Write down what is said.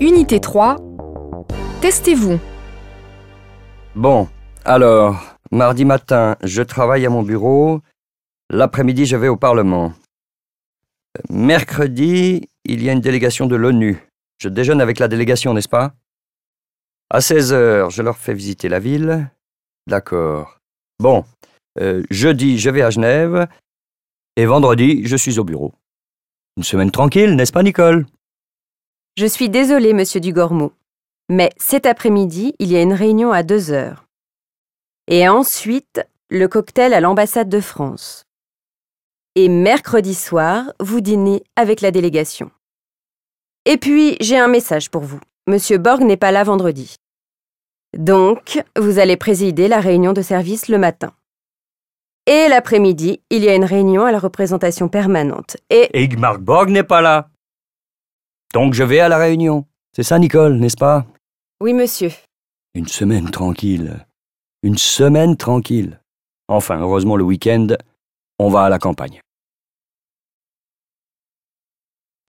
Unité 3. Testez-vous. Bon, alors, mardi matin, je travaille à mon bureau. L'après-midi, je vais au Parlement. Mercredi, il y a une délégation de l'ONU. Je déjeune avec la délégation, n'est-ce pas? À 16 heures, je leur fais visiter la ville. D'accord. Bon, euh, jeudi, je vais à Genève. Et vendredi, je suis au bureau. Une semaine tranquille, n'est-ce pas, Nicole? Je suis désolée, monsieur Dugormeau, mais cet après-midi, il y a une réunion à deux heures. Et ensuite, le cocktail à l'ambassade de France. Et mercredi soir, vous dînez avec la délégation. Et puis, j'ai un message pour vous. Monsieur Borg n'est pas là vendredi. Donc, vous allez présider la réunion de service le matin. Et l'après-midi, il y a une réunion à la représentation permanente. Et Et Igmar Borg n'est pas là. Donc je vais à la réunion. C'est ça, Nicole, n'est-ce pas? Oui, monsieur. Une semaine tranquille. Une semaine tranquille. Enfin, heureusement, le week-end, on va à la campagne.